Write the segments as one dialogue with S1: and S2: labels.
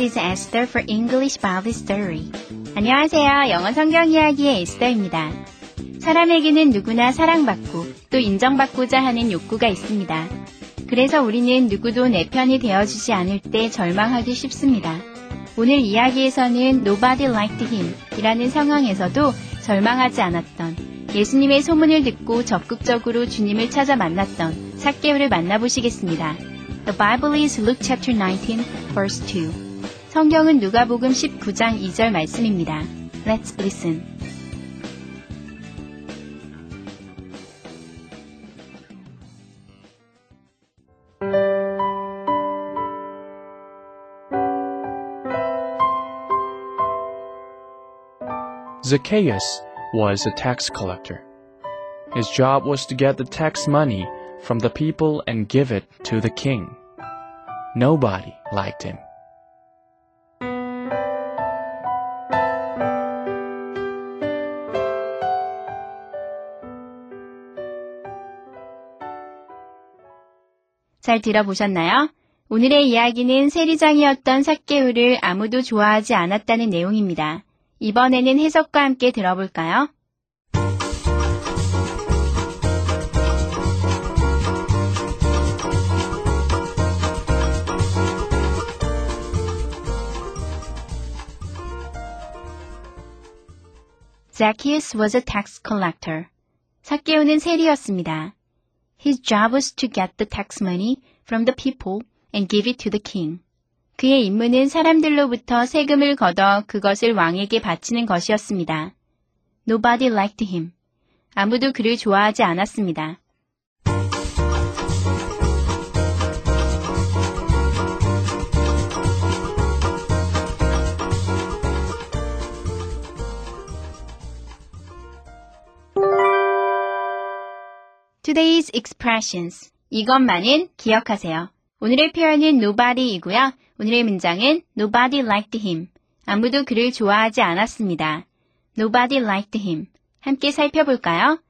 S1: Is Esther for English Bible Story. 안녕하세요. 영어 성경 이야기의 에스더입니다. 사람에게는 누구나 사랑받고 또 인정받고자 하는 욕구가 있습니다. 그래서 우리는 누구도 내 편이 되어주지 않을 때 절망하기 쉽습니다. 오늘 이야기에서는 Nobody liked him 이라는 상황에서도 절망하지 않았던 예수님의 소문을 듣고 적극적으로 주님을 찾아 만났던 삭개오를 만나보시겠습니다. The Bible is Luke chapter 19, verse 2. 성경은 누가복음 19장 2절 말씀입니다. Let's listen.
S2: Zacchaeus was a tax collector. His job was to get the tax money from the people and give it to the king. Nobody liked him.
S1: 잘 들어보셨나요? 오늘의 이야기는 세리장이었던 삭개우를 아무도 좋아하지 않았다는 내용입니다. 이번에는 해석과 함께 들어볼까요? Zacchaeus was a tax collector. 삭개우는 세리였습니다. His job was to get the tax money from the people and give it to the king. 그의 임무는 사람들로부터 세금을 걷어 그것을 왕에게 바치는 것이었습니다. Nobody liked him. 아무도 그를 좋아하지 않았습니다. Today's expressions. 이것만은 기억하세요. 오늘의 표현은 nobody이고요. 오늘의 문장은 nobody liked him. 아무도 그를 좋아하지 않았습니다. nobody liked him. 함께 살펴볼까요?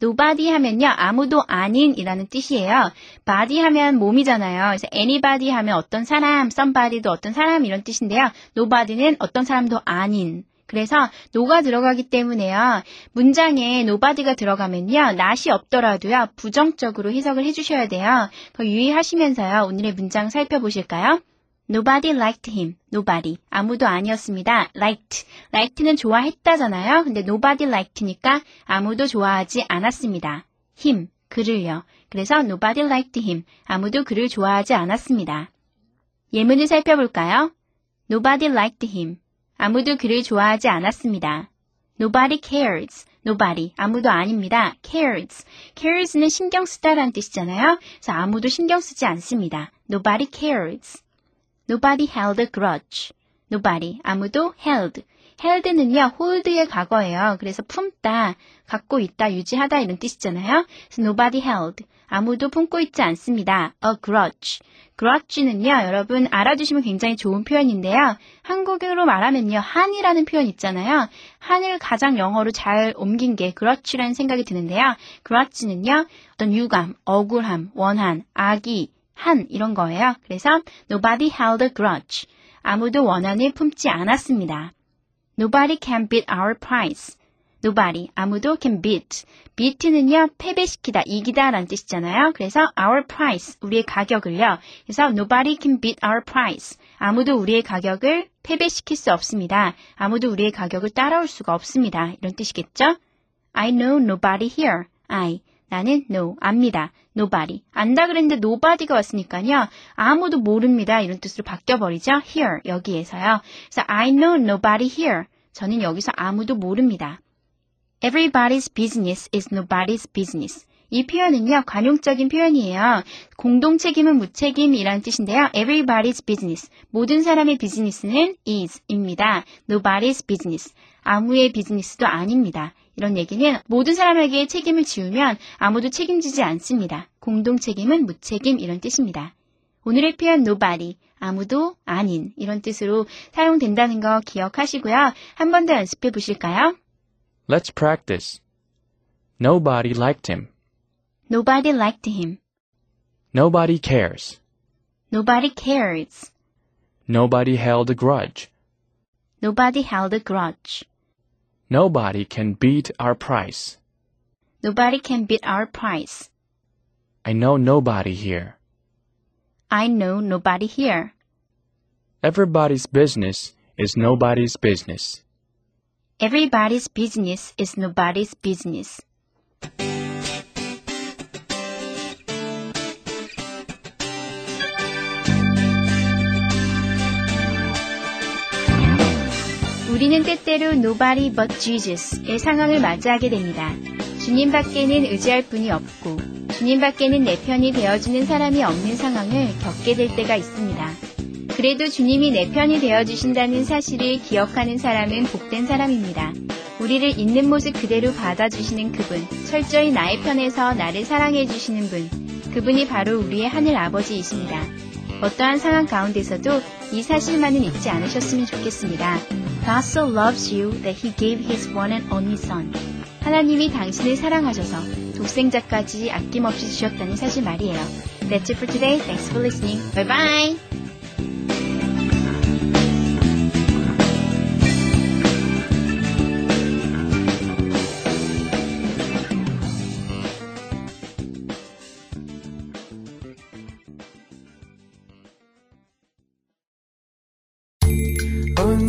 S1: nobody 하면요. 아무도 아닌이라는 뜻이에요. body 하면 몸이잖아요. 그래서 anybody 하면 어떤 사람, somebody도 어떤 사람 이런 뜻인데요. nobody는 어떤 사람도 아닌. 그래서 노가 들어가기 때문에요. 문장에 nobody가 들어가면요. not이 없더라도요. 부정적으로 해석을 해주셔야 돼요. 그 유의하시면서요. 오늘의 문장 살펴보실까요? Nobody liked him. Nobody. 아무도 아니었습니다. liked. liked는 좋아했다잖아요. 근데 nobody liked니까 아무도 좋아하지 않았습니다. him. 그를요. 그래서 nobody liked him. 아무도 그를 좋아하지 않았습니다. 예문을 살펴볼까요? Nobody liked him. 아무도 그를 좋아하지 않았습니다. Nobody cares. Nobody. 아무도 아닙니다. cares. cares는 신경 쓰다라는 뜻이잖아요. 그래서 아무도 신경 쓰지 않습니다. Nobody cares. Nobody held a grudge. Nobody. 아무도 held. held는요, hold의 과거예요. 그래서 품다, 갖고 있다, 유지하다 이런 뜻이잖아요. 그래서 nobody held. 아무도 품고 있지 않습니다. a grudge. Grudge는요, 여러분 알아두시면 굉장히 좋은 표현인데요. 한국어로 말하면요, 한이라는 표현 있잖아요. 한을 가장 영어로 잘 옮긴 게 grudge라는 생각이 드는데요. grudge는요, 어떤 유감, 억울함, 원한, 악의, 한 이런 거예요. 그래서 nobody held a grudge. 아무도 원한을 품지 않았습니다. Nobody can beat our price. Nobody, 아무도 can beat. beat는요, 패배시키다, 이기다 라는 뜻이잖아요. 그래서 our price, 우리의 가격을요. 그래서 nobody can beat our price. 아무도 우리의 가격을 패배시킬 수 없습니다. 아무도 우리의 가격을 따라올 수가 없습니다. 이런 뜻이겠죠? I know nobody here. I, 나는 no, 압니다. nobody. 안다 그랬는데 nobody가 왔으니까요. 아무도 모릅니다. 이런 뜻으로 바뀌어버리죠. here, 여기에서요. 그래서 I know nobody here. 저는 여기서 아무도 모릅니다. Everybody's business is nobody's business. 이 표현은요, 관용적인 표현이에요. 공동 책임은 무책임이란 뜻인데요. Everybody's business. 모든 사람의 비즈니스는 is입니다. Nobody's business. 아무의 비즈니스도 아닙니다. 이런 얘기는 모든 사람에게 책임을 지우면 아무도 책임지지 않습니다. 공동 책임은 무책임 이런 뜻입니다. 오늘의 표현 nobody, 아무도 아닌 이런 뜻으로 사용된다는 거 기억하시고요. 한 번 더 연습해 보실까요?
S2: Let's practice. Nobody liked him.
S1: Nobody liked him.
S2: Nobody cares.
S1: Nobody cares.
S2: Nobody held a grudge.
S1: Nobody held a grudge.
S2: Nobody can beat our price.
S1: Nobody can beat our price.
S2: I know nobody here.
S1: I know nobody here.
S2: Everybody's business is nobody's business.
S1: Everybody's business is nobody's business. 우리는 때때로 nobody but Jesus의 상황을 맞이하게 됩니다. 주님 밖에는 의지할 분이 없고 주님 밖에는 내 편이 되어주는 사람이 없는 상황을 겪게 될 때가 있습니다. 그래도 주님이 내 편이 되어주신다는 사실을 기억하는 사람은 복된 사람입니다. 우리를 있는 모습 그대로 받아주시는 그분, 철저히 나의 편에서 나를 사랑해주시는 분, 그분이 바로 우리의 하늘 아버지이십니다. 어떠한 상황 가운데서도 이 사실만은 잊지 않으셨으면 좋겠습니다. God so loves you that he gave his one and only son. 하나님이 당신을 사랑하셔서 독생자까지 아낌없이 주셨다는 사실 말이에요. That's it for today. Thanks for listening. Bye bye!